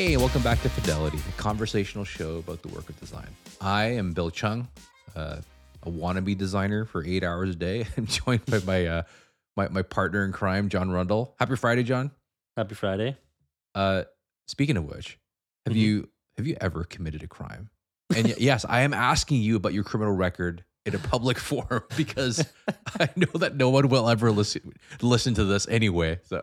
Hey, welcome back to Fidelity, a conversational show about the work of design. I am Bill Chung, uh, a wannabe designer for eight hours a day. I'm joined by my, uh, my my partner in crime, Jon Rundle. Happy Friday, Jon. Happy Friday. Uh, speaking of which, have Mhm. you have you ever committed a crime? And y- yes, I am asking you about your criminal record in a public forum because I know that no one will ever listen listen to this anyway. So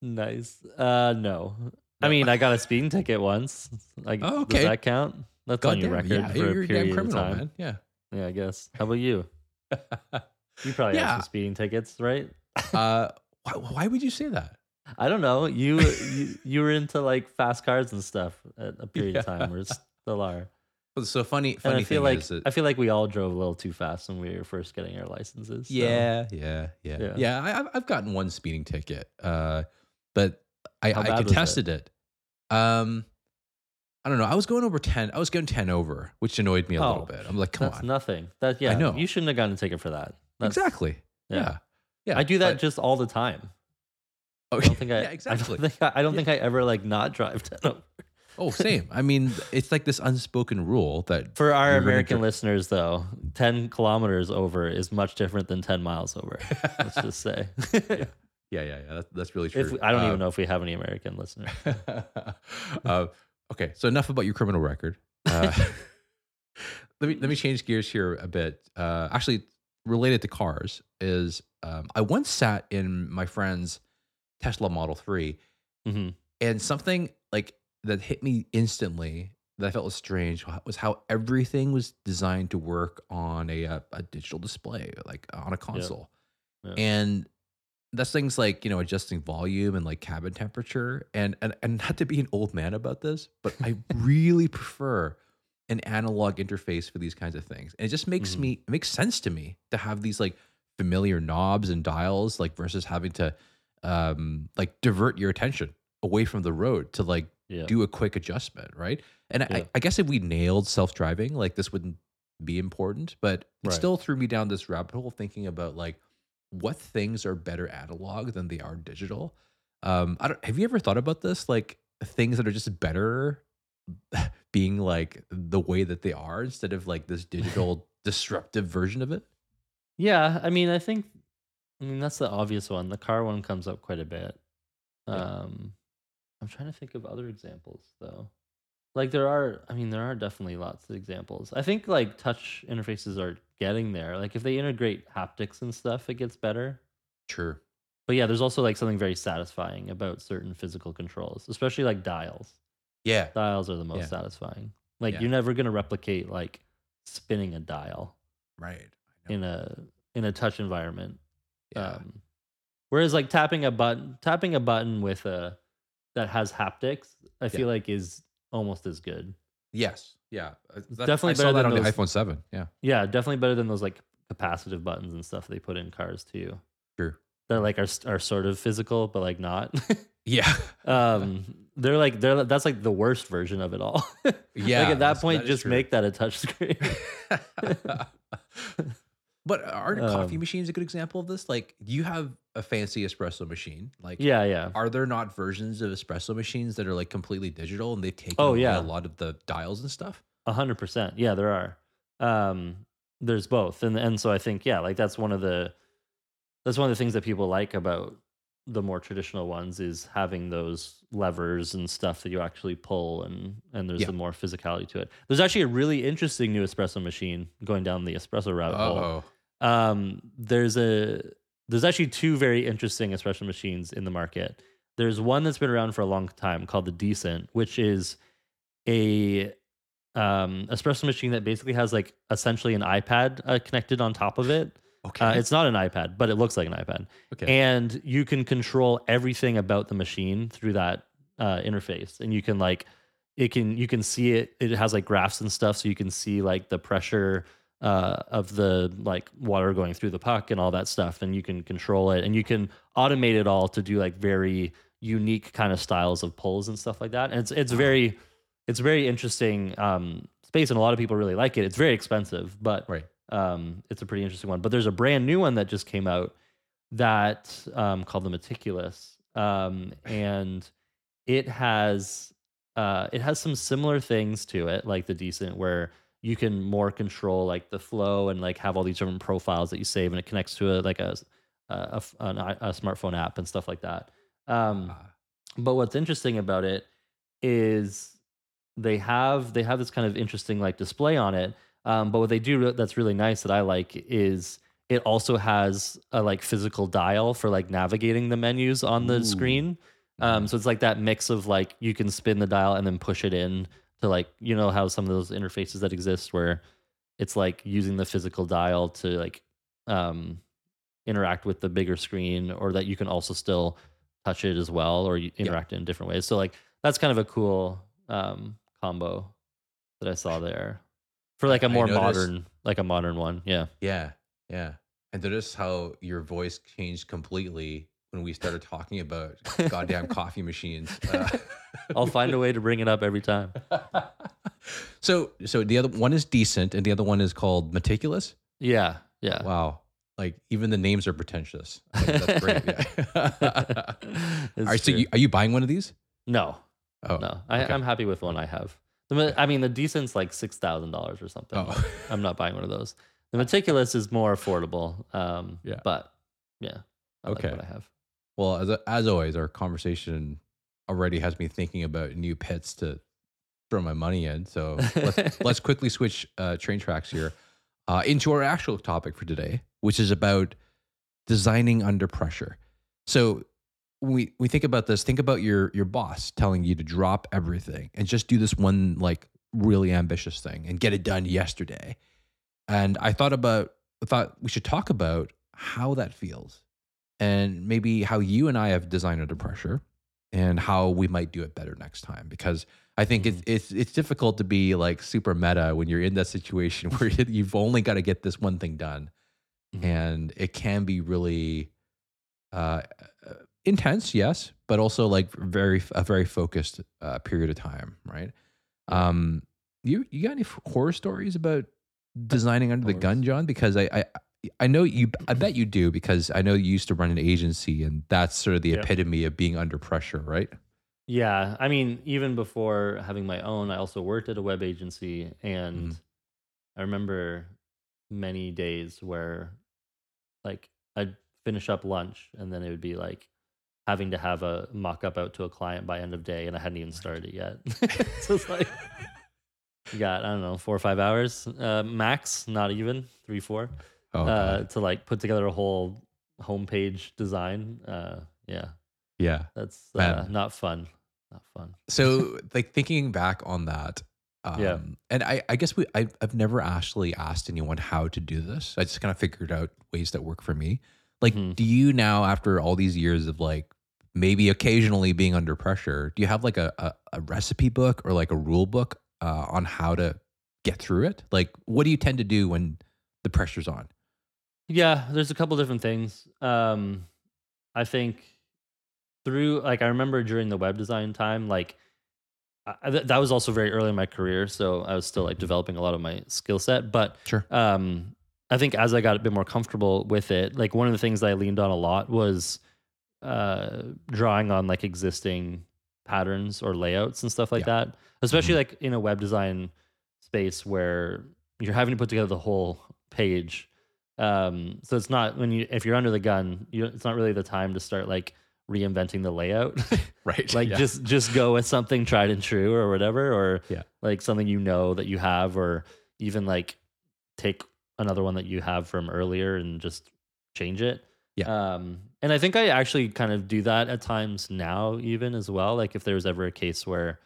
Nice. Uh, no. I mean, I got a speeding ticket once. Like, Oh, okay. does that count? That's on your Goddamn, record yeah, for you're a damn period of time. man. Yeah. Yeah, I guess. How about you? You probably Yeah. have some speeding tickets, right? uh, why, why would you say that? I don't know. You you, you were into like fast cars and stuff at a period of time, or still are. So funny, And funny I feel thing like is that I feel like we all drove a little too fast when we were first getting our licenses. so- yeah, yeah, yeah, Yeah. yeah. I, I've- I've gotten one speeding ticket, uh, but I, I was it? contested it. Um, I don't know. I was going over ten. I was going ten over, which annoyed me a little Oh, bit. I'm like, come That's on, nothing. That yeah. I know. You shouldn't have gotten a ticket for that. That's, exactly. yeah. Yeah, yeah. I do that but- just all the time. oh, I don't think I. yeah, exactly. I don't think I, I, don't think I ever like not drive ten over. oh, same. I mean, it's like this unspoken rule that For our American listeners, though, ten kilometers over is much different than ten miles over. Let's just say. yeah, yeah, yeah. That's, that's really true. we- I don't Uh, even know if we have any American listeners. uh, okay, so enough about your criminal record. Uh, let me let me change gears here a bit. Uh, actually, related to cars is um, I once sat in my friend's Tesla Model Three, hmm and something like that hit me instantly that I felt was strange was how everything was designed to work on a uh, a digital display, like on a console, Yeah. and that's things like you know adjusting volume and like cabin temperature, and and and not to be an old man about this, but I really prefer an analog interface for these kinds of things, and it just makes Mhm. me it makes sense to me to have these like familiar knobs and dials, like versus having to um like divert your attention away from the road to like Yeah. do a quick adjustment, right? And Yeah. I, I guess if we nailed self driving, like this wouldn't be important, but it Right. still threw me down this rabbit hole thinking about like what things are better analog than they are digital. Um, I don't. Have you ever thought about this? Like things that are just better being like the way that they are instead of like this digital disruptive version of it. Yeah, I mean, I think, I mean, that's the obvious one. The car one comes up quite a bit. Yeah. Um, I'm trying to think of other examples though. Like there are, I mean, there are definitely lots of examples. I think like touch interfaces are getting there. Like if they integrate haptics and stuff, it gets better. Sure. But yeah, there's also like something very satisfying about certain physical controls, especially like dials. Yeah. Dials are the most Yeah. satisfying. Like Yeah. you're never gonna replicate like spinning a dial Right. In a in a touch environment. yeah. Um, whereas like tapping a button, tapping a button with a that has haptics, I feel like is almost as good. yes. Yeah. Uh, that- definitely I saw better than on the those- iPhone Seven. Yeah. Yeah, definitely better than those like capacitive buttons and stuff they put in cars too. Sure. That like are are sort of physical, but like not. Yeah. um, they're like they're that's like the worst version of it all. Yeah, like at that point, that just true. make that a touch screen. but aren't coffee Um, machines a good example of this? Like, you have a fancy espresso machine. Like, yeah, yeah. are there not versions of espresso machines that are like completely digital and they've taken Oh, away yeah. a lot of the dials and stuff? A hundred percent. Yeah, there are. Um, there's both, and and so I think yeah, like that's one of the that's one of the things that people like about the more traditional ones is having those levers and stuff that you actually pull, and and there's Yeah. the more physicality to it. There's actually a really interesting new espresso machine going down the espresso rabbit hole. Um, there's a there's actually two very interesting espresso machines in the market. There's one that's been around for a long time called the Decent, which is a um, espresso machine that basically has like essentially an iPad uh, connected on top of it. okay. Uh, it's not an iPad, but it looks like an iPad, okay. and you can control everything about the machine through that uh, interface, and you can like it can you can see it. It has like graphs and stuff, so you can see like the pressure uh, of the like water going through the puck and all that stuff, and you can control it, and you can automate it all to do like very unique kind of styles of pulls and stuff like that. And it's it's very it's very interesting um, space, and a lot of people really like it. It's very expensive, but right. um, it's a pretty interesting one. But there's a brand new one that just came out that um, called the Meticulous, um, and it has uh, it has some similar things to it, like the decent, where you can more control like the flow and like have all these different profiles that you save, and it connects to a like a an i- a smartphone app and stuff like that. Um, Ah, but what's interesting about it is they have they have this kind of interesting like display on it. Um, but what they do that's really nice that I like is it also has a like physical dial for like navigating the menus on the Ooh. screen. Um, so it's like that mix of like you can spin the dial and then push it in to like you know how some of those interfaces that exist where it's like using the physical dial to like um, interact with the bigger screen, or that you can also still touch it as well, or you interact in different ways. So like that's kind of a cool um, combo that I saw there for like a more noticed- modern, like a modern one. Yeah. yeah, yeah. And notice how your voice changed completely when we started talking about goddamn coffee machines. Uh, I'll find a way to bring it up every time. so, so the other one is decent, and the other one is called meticulous. Yeah. Yeah. Wow, like even the names are pretentious. Like, that's great. Yeah. All right, so you, are you buying one of these? no, Oh, no, I, okay. I'm happy with one I have. The, I mean, the decent's like six thousand dollars or something. Oh. I'm not buying one of those. The meticulous is more affordable. Um, Yeah. but yeah, I Okay. like what I have. Well, as as always, our conversation already has me thinking about new pits to throw my money in. So let's let's quickly switch uh, train tracks here uh, into our actual topic for today, which is about designing under pressure. So when we we think about this, think about your your boss telling you to drop everything and just do this one like really ambitious thing and get it done yesterday. And I thought about I thought we should talk about how that feels and maybe how you and I have designed under pressure and how we might do it better next time because I think it's it's it's difficult to be like super meta when you're in that situation where you've only got to get this one thing done Mhm. and it can be really uh, uh, intense, yes, but also like very a very focused uh, period of time, right? Um, you you got any horror stories about designing under the gun, Jon? Because I, I I know you. I bet you do because I know you used to run an agency, and that's sort of the Yep. epitome of being under pressure, right? Yeah, I mean, even before having my own, I also worked at a web agency, and Mhm. I remember many days where, like, I'd finish up lunch, and then it would be like having to have a mock up out to a client by end of day, and I hadn't even started it yet. so it's like you got I don't know four or five hours uh, max, not even three four, Oh, uh, to like put together a whole homepage design. Uh, yeah, yeah. that's uh, not fun. Not fun. so like thinking back on that um, Yeah. and I, I guess we I, i've never actually asked anyone how to do this i just kind of figured out ways that work for me like Mhm. do you now after all these years of like maybe occasionally being under pressure do you have like a, a, a recipe book or like a rule book uh, on how to get through it like what do you tend to do when the pressure's on Yeah, there's a couple different things. Um, I think through like I remember during the web design time, like I, th- that was also very early in my career, so I was still like developing a lot of my skill set. But Sure. um, I think as I got a bit more comfortable with it, like one of the things that I leaned on a lot was uh, drawing on like existing patterns or layouts and stuff like Yeah. that. Especially Mhm. like in a web design space where you're having to put together the whole page. Um, so it's not when you if you're under the gun, you, it's not really the time to start like reinventing the layout. right like Yeah. just just go with something tried and true or whatever, or Yeah. like something you know that you have, or even like take another one that you have from earlier and just change it. Yeah. Um, and I think I actually kind of do that at times now, even as well. Like if there was ever a case where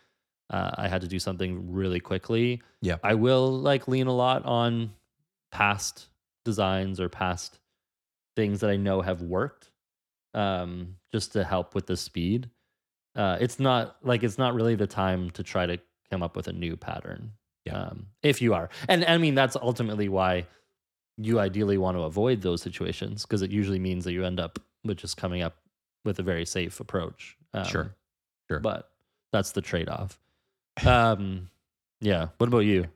uh, I had to do something really quickly, Yeah. I will like lean a lot on past designs or past things that I know have worked, um, just to help with the speed. Uh, it's not like it's not really the time to try to come up with a new pattern. Yeah. Um, if you are, and I mean that's ultimately why you ideally want to avoid those situations because it usually means that you end up with just coming up with a very safe approach. Um, Sure. Sure. But that's the trade off. Um, yeah. What about you?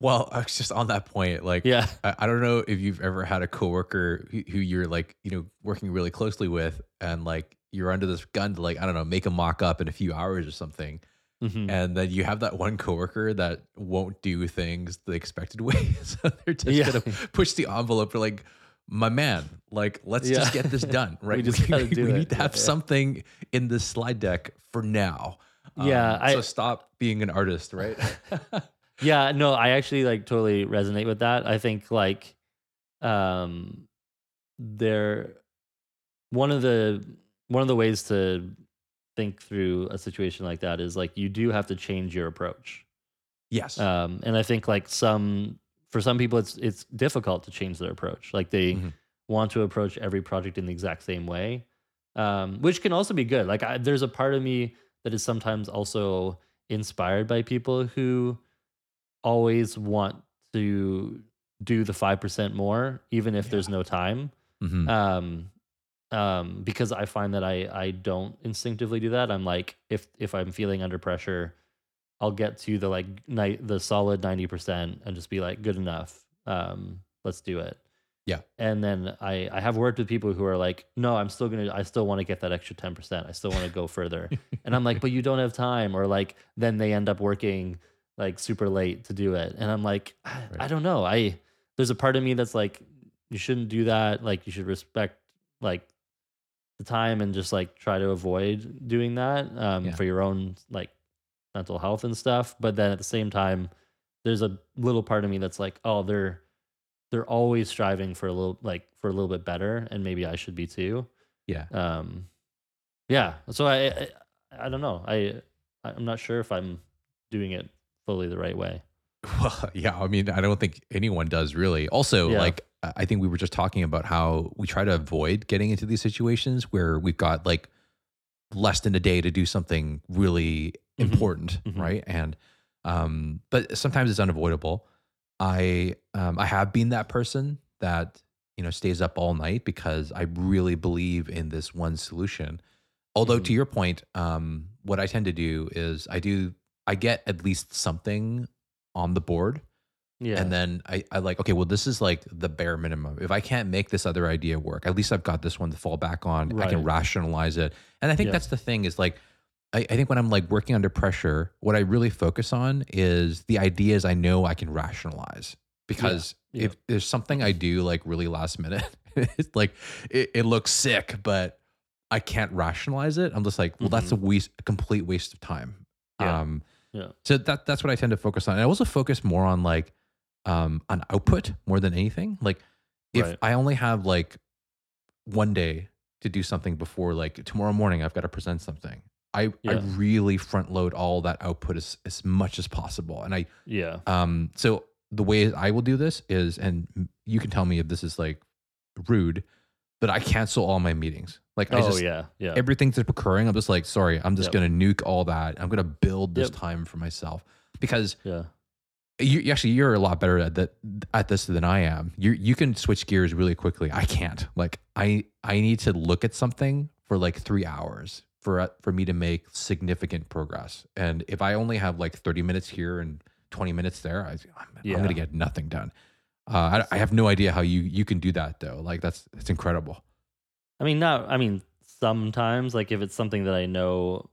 Well i was just on that point like Yeah. I, I don't know if you've ever had a coworker who, who you're like, you know, working really closely with, and like you're under this gun to like, I don't know, make a mock up in a few hours or something. Mhm. and then you have that one coworker that won't do things the expected way. so they're just Yeah. gonna push the envelope. They're like, my man, like let's Yeah. just get this done, right? just gotta do we need to have yeah. something in this slide deck for now. Yeah, Um, I- so stop being an artist, right? Yeah, no, I actually like totally resonate with that. I think like um there one of the one of the ways to think through a situation like that is like you do have to change your approach. yes. Um and I think like some for some people it's it's difficult to change their approach. Like they Mhm. want to approach every project in the exact same way. Um which can also be good. Like I, there's a part of me that is sometimes also inspired by people who always want to do the 5% more even if there's no time. Mhm. um um because i find that i i don't instinctively do that. I'm like if if i'm feeling under pressure i'll get to the like night the solid 90% and just be like good enough. Um let's do it. Yeah. and then i i have worked with people who are like no i'm still gonna i still want to get that extra 10% i still want to go further. And i'm like but you don't have time. Or like then they end up working like super late to do it. And i'm like i, I don't know. I there's a part of me that's like you shouldn't do that. Like you should respect like the time and just like try to avoid doing that um, Yeah. for your own like mental health and stuff. But then at the same time there's a little part of me that's like oh they're they're always striving for a little like for a little bit better and maybe i should be too. Yeah. um yeah. So i i, I don't know. I i'm not sure if i'm doing it fully the right way Well, yeah. I mean, I don't think anyone does really. Also, Yeah. like, I think we were just talking about how we try to avoid getting into these situations where we've got like less than a day to do something really Mhm. important, Mhm. right? And, um, but sometimes it's unavoidable. I, um, I have been that person that you know stays up all night because I really believe in this one solution. Although to Mhm. your point, um, what I tend to do is I do I get at least something on the board yeah and then I, I like okay well this is like the bare minimum if i can't make this other idea work at least i've got this one to fall back on i can rationalize it and i think Yeah. that's the thing is like I, I think when i'm like working under pressure what i really focus on is the ideas i know i can rationalize because Yeah. if there's something i do like really last minute it's like it, it looks sick but i can't rationalize it i'm just like well that's a waste a complete waste of time Mm-hmm. Yeah. um Yeah. so that that's what I tend to focus on. And I also focus more on like um on output more than anything. Like if Right. I only have like one day to do something before like tomorrow morning I've got to present something. I, I really front load all that output as, as much as possible. And I yeah um so the way I will do this is and you can tell me if this is like rude, but I cancel all my meetings. Like I oh just yeah yeah everything that's occurring, I'm just like, sorry, I'm just Yep. gonna nuke all that. I'm gonna build this Yep. time for myself because yeah you actually you're a lot better at that at this than I am. You you can switch gears really quickly. I can't. Like I I need to look at something for like three hours for for me to make significant progress. And if I only have like 30 minutes here and 20 minutes there, I, I'm, I'm Yeah. gonna get nothing done. Uh, I, I have no idea how you you can do that though. Like that's it's incredible. I mean, not. I mean, sometimes like if it's something that I know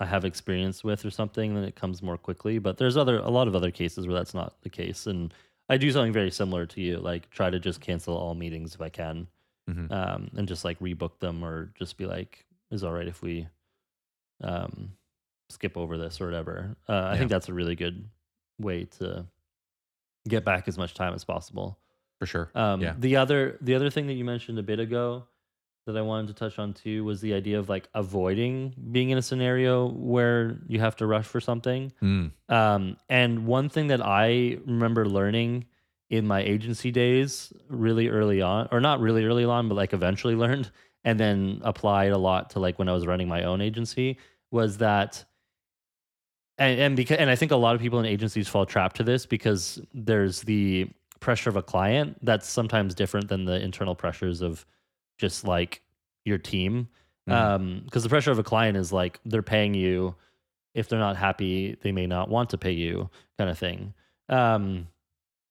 I have experience with or something, then it comes more quickly. But there's other a lot of other cases where that's not the case, and I do something very similar to you. Like try to just cancel all meetings if I can, Mhm. um, and just like rebook them or just be like, "Is all right if we um, skip over this or whatever." Uh, I Yeah. think that's a really good way to get back as much time as possible. For sure. Um, yeah. The other the other thing that you mentioned a bit ago that I wanted to touch on too was the idea of like avoiding being in a scenario where you have to rush for something. Mm. Um, and one thing that I remember learning in my agency days, really early on, or not really early on, but like eventually learned, and then applied a lot to like when I was running my own agency, was that and and because and I think a lot of people in agencies fall trapped to this because there's the pressure of a client that's sometimes different than the internal pressures of just like your team. Mhm. Um, because the pressure of a client is like they're paying you. If they're not happy, they may not want to pay you, kind of thing. Um,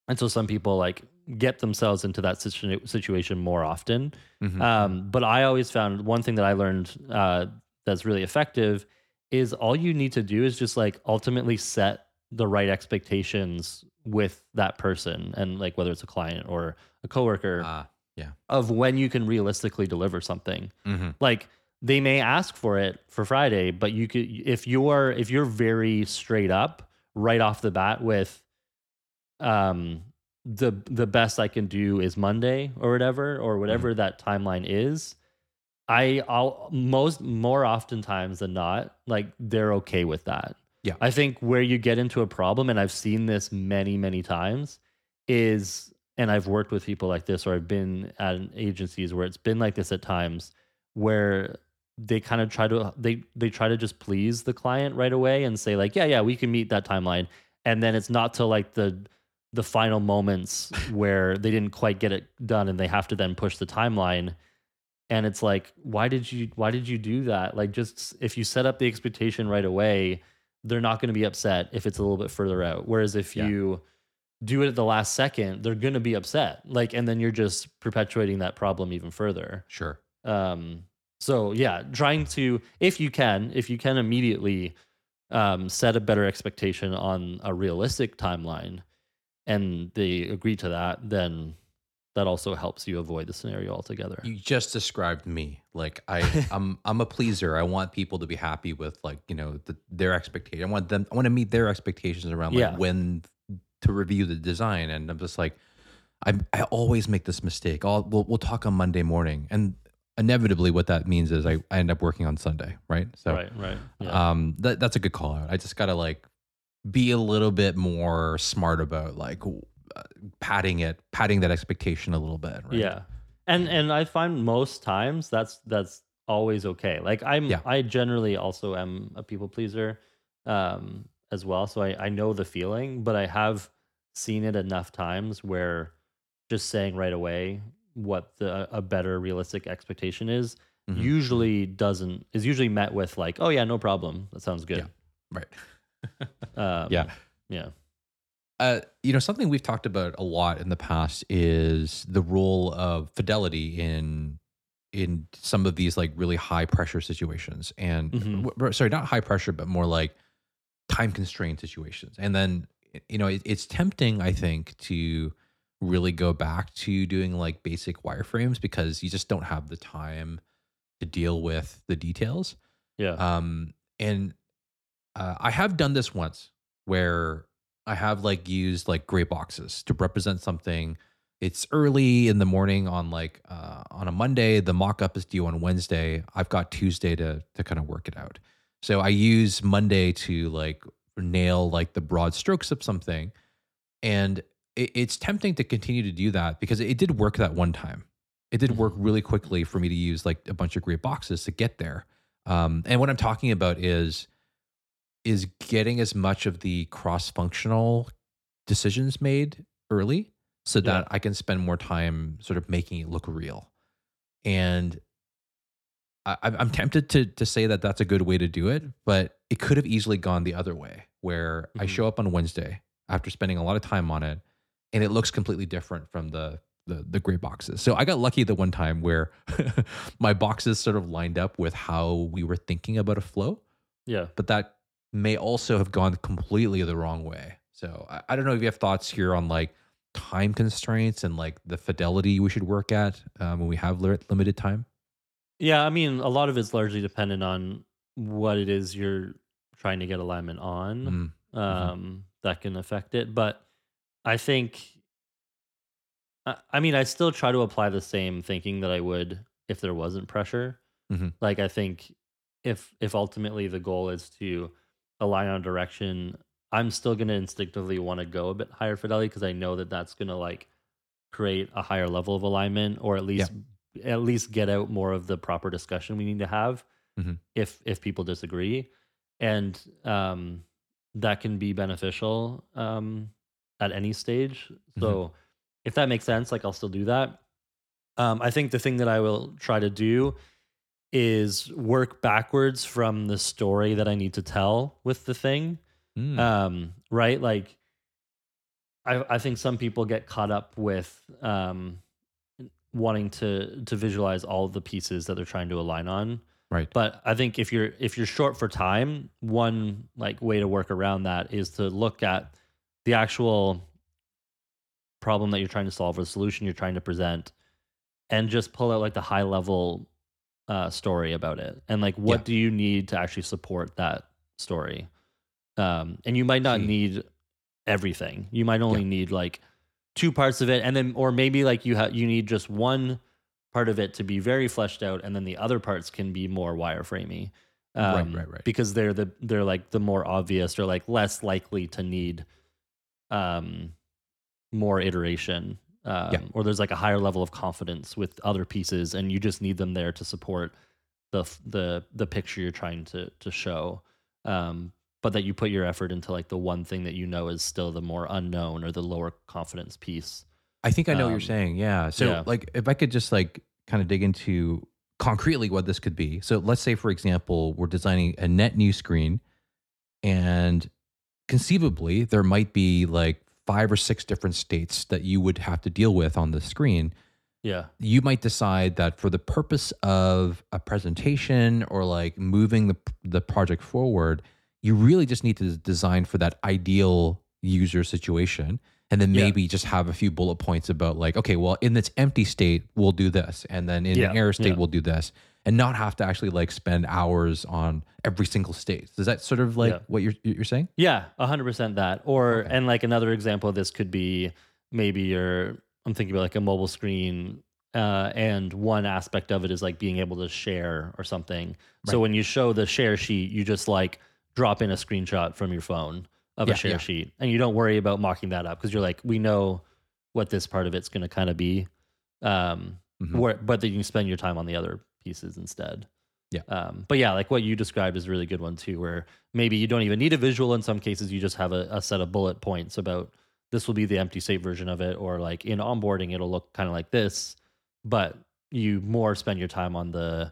and so some people like get themselves into that situ- situation more often. Mhm. Um, but I always found one thing that I learned uh, that's really effective is all you need to do is just like ultimately set the right expectations with that person and like whether it's a client or a coworker Ah, of when you can realistically deliver something. Hmm like they may ask for it for Friday, but you could if you're if you're very straight up right off the bat with um the the best I can do is Monday or whatever or whatever that timeline is. I I'll most more oftentimes than not like they're okay with that. Yeah. I think where you get into a problem and I've seen this many many times is and I've worked with people like this or I've been at agencies where it's been like this at times where they kind of try to they they try to just please the client right away and say like yeah yeah we can meet that timeline and then it's not till like the the final moments where they didn't quite get it done and they have to then push the timeline and it's like why did you why did you do that like just if you set up the expectation right away they're not going to be upset if it's a little bit further out whereas if Yeah. you do it at the last second they're going to be upset like and then you're just perpetuating that problem even further Sure. um so yeah trying to if you can if you can immediately um set a better expectation on a realistic timeline and they agree to that then that also helps you avoid the scenario altogether You just described me. Like I, I'm, I'm a pleaser. I want people to be happy with like you know the, their expectation. I want them. I want to meet their expectations around like Yeah. when to review the design. And I'm just like, I, I always make this mistake. I'll, we'll, we'll talk on Monday morning, and inevitably, what that means is I, I end up working on Sunday, right? So, right right yeah. um, that that's a good call out. I just gotta like be a little bit more smart about like padding it, padding that expectation a little bit. Right? Yeah. And and I find most times that's that's always okay. Like I'm Yeah. I generally also am a people pleaser um as well. So I, I know the feeling, but I have seen it enough times where just saying right away what the a better realistic expectation is Mhm. usually doesn't is usually met with like, oh yeah, no problem. That sounds good. right. Um, Yeah. Yeah. Uh, you know, something we've talked about a lot in the past is the role of fidelity in in some of these like really high pressure situations, and Mhm. w- sorry, not high pressure, but more like time constrained situations. And then you know, it, it's tempting, I think, to really go back to doing like basic wireframes because you just don't have the time to deal with the details. Yeah. Um, and uh, I have done this once where I have like used like gray boxes to represent something. It's early in the morning on like uh, on a Monday. The mock-up is due on Wednesday. I've got Tuesday to to kind of work it out. So I use Monday to like nail like the broad strokes of something, and it, it's tempting to continue to do that because it did work that one time. It did work really quickly for me to use like a bunch of gray boxes to get there. Um, and what I'm talking about is is getting as much of the cross-functional decisions made early so that Yeah. I can spend more time sort of making it look real. And I, I'm I'm tempted to to say that that's a good way to do it, but it could have easily gone the other way, where I Mhm. show up on Wednesday after spending a lot of time on it, and it looks completely different from the the, the gray boxes. So I got lucky the one time where my boxes sort of lined up with how we were thinking about a flow Yeah. but that may also have gone completely the wrong way. So I, I don't know if you have thoughts here on like time constraints and like the fidelity we should work at um, when we have li- limited time. Yeah, I mean, a lot of it's largely dependent on what it is you're trying to get alignment on. Mm, Um, that can affect it, but I think, I, I mean, I still try to apply the same thinking that I would if there wasn't pressure. Mhm. Like, I think if if ultimately the goal is to align on direction, I'm still going to instinctively want to go a bit higher fidelity because I know that that's going to like create a higher level of alignment or at least at least get out more of the proper discussion we need to have Mhm. if if people disagree. And um that can be beneficial um at any stage. So if that makes sense like i'll still do that. Um i think the thing that i will try to do is work backwards from the story that i need to tell with the thing. Mm, um right? Like i i think some people get caught up with um wanting to to visualize all of the pieces that they're trying to align on. Right. But I think if you're if you're short for time, one like way to work around that is to look at the actual problem that you're trying to solve or the solution you're trying to present and just pull out like the high level uh, story about it and like what Yeah. do you need to actually support that story um, and you might not See. need everything you might only need like two parts of it and then or maybe like you have you need just one part of it to be very fleshed out and then the other parts can be more wireframey Right, um, right, right. because they're the they're like the more obvious or like less likely to need um more iteration um, Yeah. or there's like a higher level of confidence with other pieces and you just need them there to support the the the picture you're trying to to show um but that you put your effort into like the one thing that you know is still the more unknown or the lower confidence piece I think I know what you're Um, saying. Yeah. So yeah. like if I could just like kind of dig into concretely what this could be. So let's say for example, we're designing a net new screen and conceivably there might be like five or six different states that you would have to deal with on the screen. yeah You might decide that for the purpose of a presentation or like moving the the project forward, you really just need to design for that ideal user situation and then Yeah. maybe just have a few bullet points about like okay well in this empty state we'll do this and then in Yeah, an error state yeah. we'll do this and not have to actually like spend hours on every single state is that sort of like Yeah. what you're you're saying Yeah, hundred percent that. Or Okay. and like another example of this could be maybe you're I'm thinking about like a mobile screen, uh, and one aspect of it is like being able to share or something. So when you show the share sheet, you just like drop in a screenshot from your phone of Yeah, a share yeah. sheet, and you don't worry about mocking that up because you're like, we know what this part of it's going to kind of be. Um, Mhm. where, but then you can spend your time on the other pieces instead. Yeah. Um, but yeah, like what you described is a really good one too, where maybe you don't even need a visual. In some cases, you just have a, a set of bullet points about this will be the empty state version of it, or like in onboarding, it'll look kind of like this, but you more spend your time on the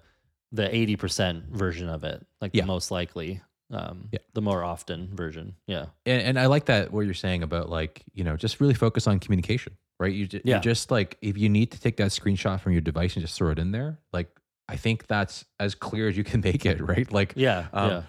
the 80% version of it, like Yeah. the most likely, um, Yeah. the more often version. Yeah. and, and I like that what you're saying about like you know just really focus on communication, right? You, Yeah. you just like if you need to take that screenshot from your device and just throw it in there, like I think that's as clear as you can make it, right? Like Yeah. Um, yeah.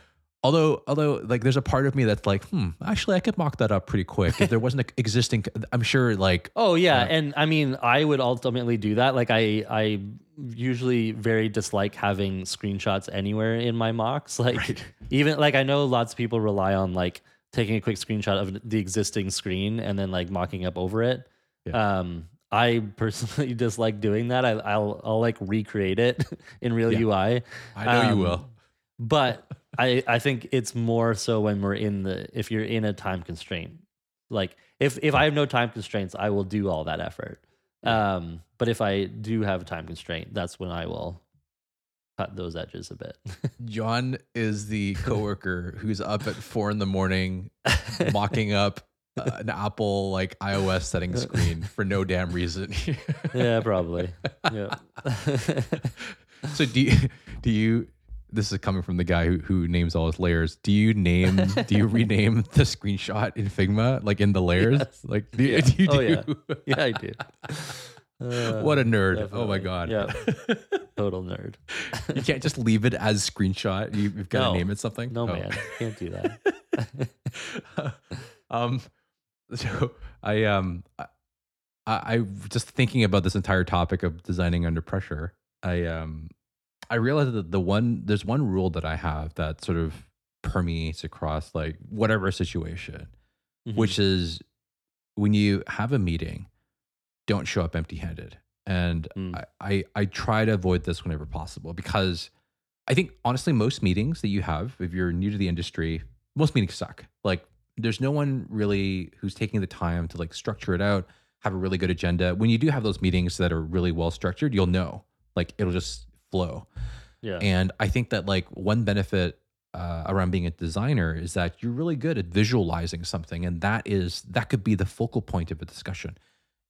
although although like there's a part of me that's like, hmm, actually I could mock that up pretty quick if there wasn't an existing. I'm sure like Oh yeah, Uh, and I mean, I would ultimately do that. Like I, I usually very dislike having screenshots anywhere in my mocks. Like Right. even like I know lots of people rely on like taking a quick screenshot of the existing screen and then like mocking up over it. Yeah. Um, I personally dislike doing that. I, I'll I'll like recreate it in real Yeah. UI. I know you Um, will. But I I think it's more so when we're in the if you're in a time constraint. Like if if I have no time constraints, I will do all that effort. Um, but if I do have a time constraint, that's when I will cut those edges a bit. Jon is the coworker who's up at four in the morning mocking up uh, an Apple like iOS setting screen for no damn reason. yeah, probably. Yeah. so do you do you this is coming from the guy who, who names all his layers. Do you name do you rename the screenshot in Figma like in the layers? Yes. Like do, you- Yeah. do you Oh, yeah. yeah, I do. Uh, what a nerd. Oh my god. Yeah, total nerd. you can't just leave it as screenshot. You, you've got to No. name it something. No Oh. man, can't do that. um, so I um I, I just thinking about this entire topic of designing under pressure. I um I realized that the one there's one rule that I have that sort of permeates across like whatever situation, Mhm. which is when you have a meeting, don't show up empty handed. And Mm. I, I I try to avoid this whenever possible because I think honestly most meetings that you have, if you're new to the industry, most meetings suck. Like there's no one really who's taking the time to like structure it out, have a really good agenda. When you do have those meetings that are really well structured, you'll know. Like it'll just flow. yeah, And I think that like one benefit uh, around being a designer is that you're really good at visualizing something, and that is that could be the focal point of a discussion.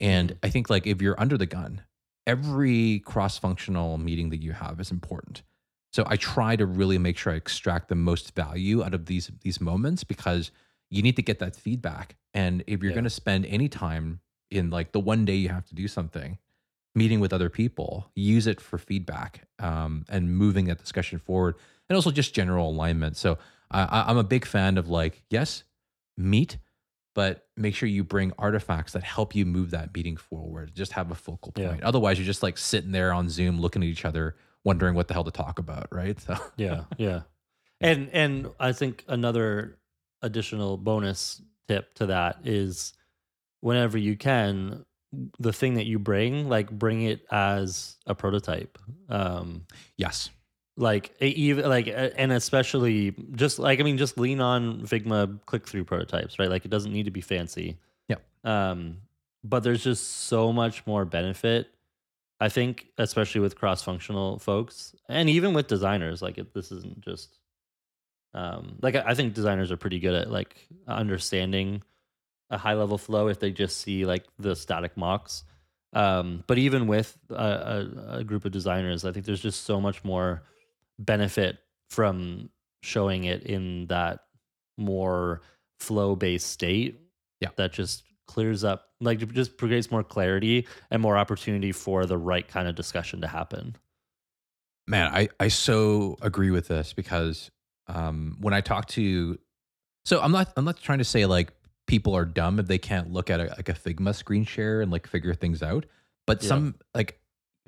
And I think like if you're under the gun, every cross-functional meeting that you have is important. So I try to really make sure I extract the most value out of these these moments because you need to get that feedback. And if you're Yeah. going to spend any time in like the one day you have to do something, meeting with other people, use it for feedback um, and moving that discussion forward, and also just general alignment. So I, I'm a big fan of like, yes, meet, but make sure you bring artifacts that help you move that meeting forward. Just have a focal Yeah. point. Otherwise, you're just like sitting there on Zoom looking at each other, wondering what the hell to talk about, right? So yeah yeah and and i think another additional bonus tip to that is whenever you can the thing that you bring like bring it as a prototype. Um yes, like even like and especially just like i mean just lean on figma click through prototypes right? Like it doesn't need to be fancy. Yeah. Um but there's just so much more benefit i think especially with cross functional folks and even with designers like it, this isn't just um like I, I think designers are pretty good at like understanding a high level flow if they just see like the static mocks um but even with a, a, a group of designers i think there's just so much more benefit from showing it in that more flow based state Yeah. that just clears up like just creates more clarity and more opportunity for the right kind of discussion to happen man, I I so agree with this because um, when I talk to, so I'm not I'm not trying to say like people are dumb if they can't look at a, like a Figma screen share and like figure things out, but Yeah. some like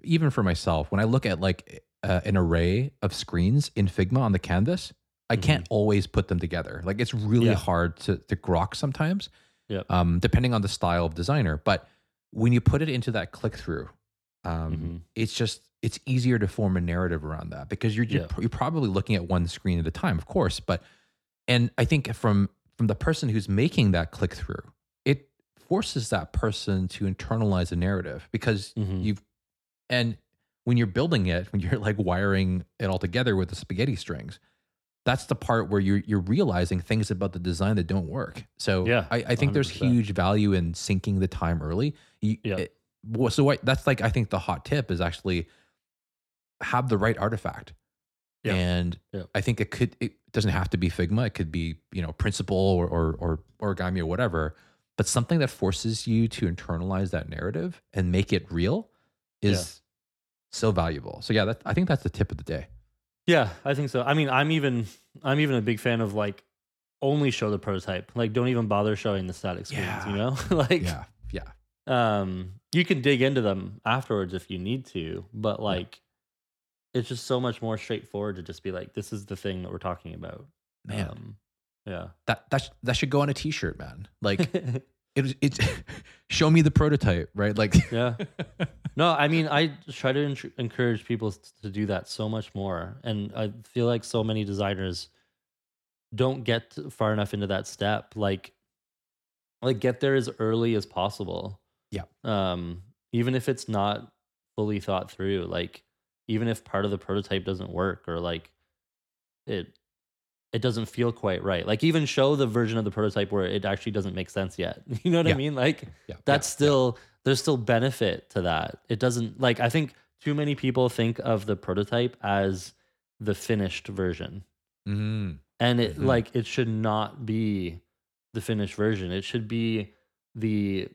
even for myself when I look at like uh, an array of screens in Figma on the canvas, I can't always put them together. Like it's really Yeah. hard to to grok sometimes. Yep. Um, depending on the style of designer, but when you put it into that click through, um, Mhm. it's just it's easier to form a narrative around that because you're you're, Yeah. you're probably looking at one screen at a time, of course. But and I think from from the person who's making that click through, it forces that person to internalize a narrative because Mhm. you've and when you're building it, when you're like wiring it all together with the spaghetti strings, that's the part where you're you're realizing things about the design that don't work. So Yeah, I, I think there's 100%. huge value in syncing the time early. You, Yeah. it- so what, that's like I think the hot tip is actually have the right artifact. Yeah. And Yeah. I think it could it doesn't have to be Figma. It could be, you know, Principle or or or origami or whatever. But something that forces you to internalize that narrative and make it real is so valuable. So yeah, that, I think that's the tip of the day. Yeah, I think so. I mean, I'm even I'm even a big fan of like only show the prototype. Like don't even bother showing the static screens, Yeah. you know? like Yeah. Yeah. um you can dig into them afterwards if you need to, but like it's just so much more straightforward to just be like this is the thing that we're talking about. Man, Um, yeah. that that sh- that should go on a t-shirt, man. Like it it's show me the prototype, right? Like yeah. No, I mean, I try to en- encourage people to do that so much more, and I feel like so many designers don't get far enough into that step. Like, like get there as early as possible. Yeah. Um, even if it's not fully thought through, like even if part of the prototype doesn't work or like it it doesn't feel quite right. Like even show the version of the prototype where it actually doesn't make sense yet. You know what Yeah. I mean? Like yeah, that's yeah, still there's still benefit to that. It doesn't like I think too many people think of the prototype as the finished version. Mhm. And it Mhm. like it should not be the finished version. It should be the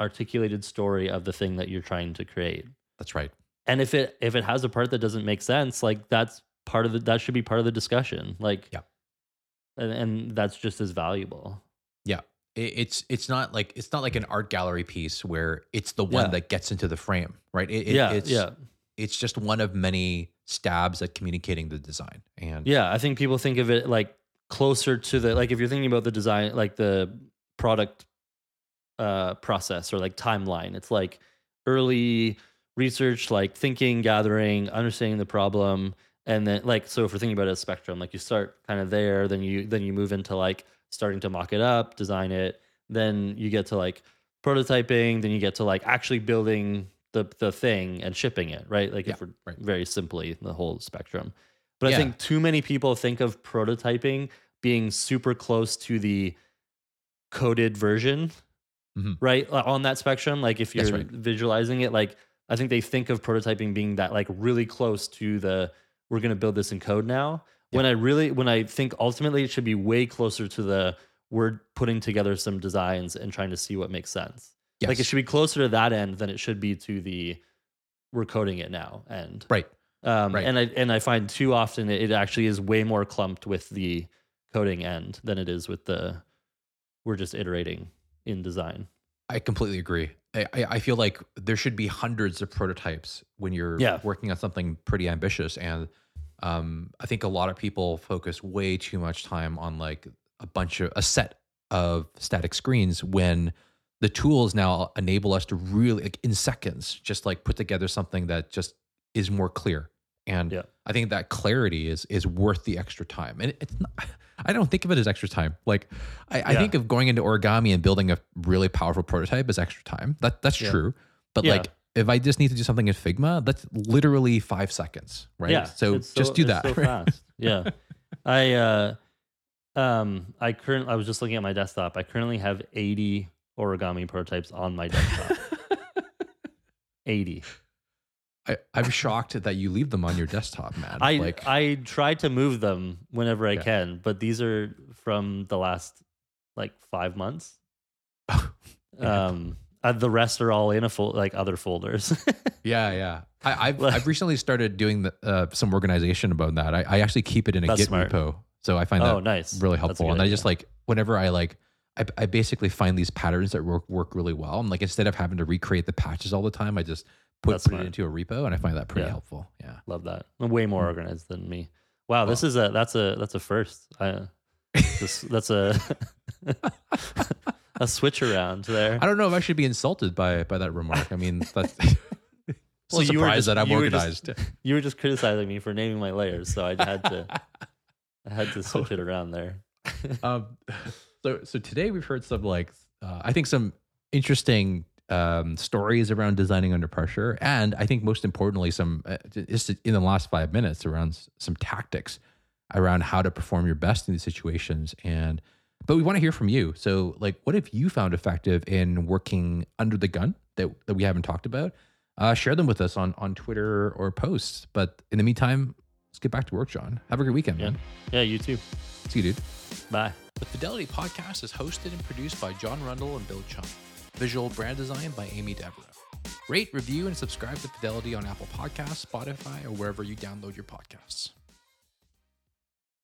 articulated story of the thing that you're trying to create. That's right. And if it if it has a part that doesn't make sense, like that's part of the that should be part of the discussion. Like Yeah. and, and that's just as valuable. It, it's it's not like it's not like an art gallery piece where it's the one Yeah. that gets into the frame, right? It, it- yeah, it's, yeah. It's just one of many stabs at communicating the design. And Yeah, I think people think of it like closer to the like if you're thinking about the design like the product uh process or like timeline. It's like early research, like thinking, gathering, understanding the problem, and then like so if we're thinking about a spectrum, like you start kind of there, then you then you move into like starting to mock it up, design it, then you get to like prototyping, then you get to like actually building the the thing and shipping it, right? Like if we're right. very simply the whole spectrum. But I think too many people think of prototyping being super close to the coded version, Mhm. right? uh, On that spectrum, like if you're right. visualizing it, like I think they think of prototyping being that like really close to the we're going to build this in code now. When I really, when I think ultimately it should be way closer to the we're putting together some designs and trying to see what makes sense. Like it should be closer to that end than it should be to the we're coding it now and Right. um, Right. and I and I find too often it, it actually is way more clumped with the coding end than it is with the we're just iterating in design. I completely agree. I, I feel like there should be hundreds of prototypes when you're Yeah. working on something pretty ambitious. And um, I think a lot of people focus way too much time on like a bunch of a set of static screens when the tools now enable us to really like in seconds just like put together something that just is more clear. And Yeah. I think that clarity is is worth the extra time. And it's not, I don't think of it as extra time. Like I, I think of going into origami and building a really powerful prototype as extra time. That that's Yeah. true. But Yeah. like if I just need to do something in Figma, that's literally five seconds, right? Yeah. So it's just do it's that. so right? fast. Yeah. I uh um I current I was just looking at my desktop. I currently have 80 origami prototypes on my desktop. 80. I, I'm shocked that you leave them on your desktop, man. I like I try to move them whenever I Yeah. can, but these are from the last like 5 months. Um uh, the rest are all in a fol- like other folders. yeah, yeah. I, I've I've recently started doing the, uh, some organization about that. I, I actually keep it in a That's Git smart. repo, so I find that oh, that nice. really helpful. And I just like whenever I like, I, I basically find these patterns that work work really well. I'm like instead of having to recreate the patches all the time, I just put, put it into a repo, and I find that pretty Yeah. helpful. Yeah. Love that. I'm way more Mm. organized than me. Wow, this is a that's a that's a first. I, this, that's a a switch around there. I don't know if I should be insulted by by that remark. I mean, that's Well, so you were surprised just- that I'm you were just- organized. You were just criticizing me for naming my layers, so I had to I had to switch it around there. um, so so today we've heard some like uh, I think some interesting um, stories around designing under pressure, and I think most importantly, some uh, just in the last five minutes around s- some tactics around how to perform your best in these situations. And but we want to hear from you. So like, what have you found effective in working under the gun that that we haven't talked about? Uh, share them with us on on Twitter or posts. But in the meantime, let's get back to work, Jon. Have a great weekend, Yeah. man. Yeah, you too. See you, dude. Bye. The Fidelity Podcast is hosted and produced by Jon Rundle and Bill Chung. Visual brand design by Amy Deborah. Rate, review, and subscribe to Fidelity on Apple Podcasts, Spotify, or wherever you download your podcasts.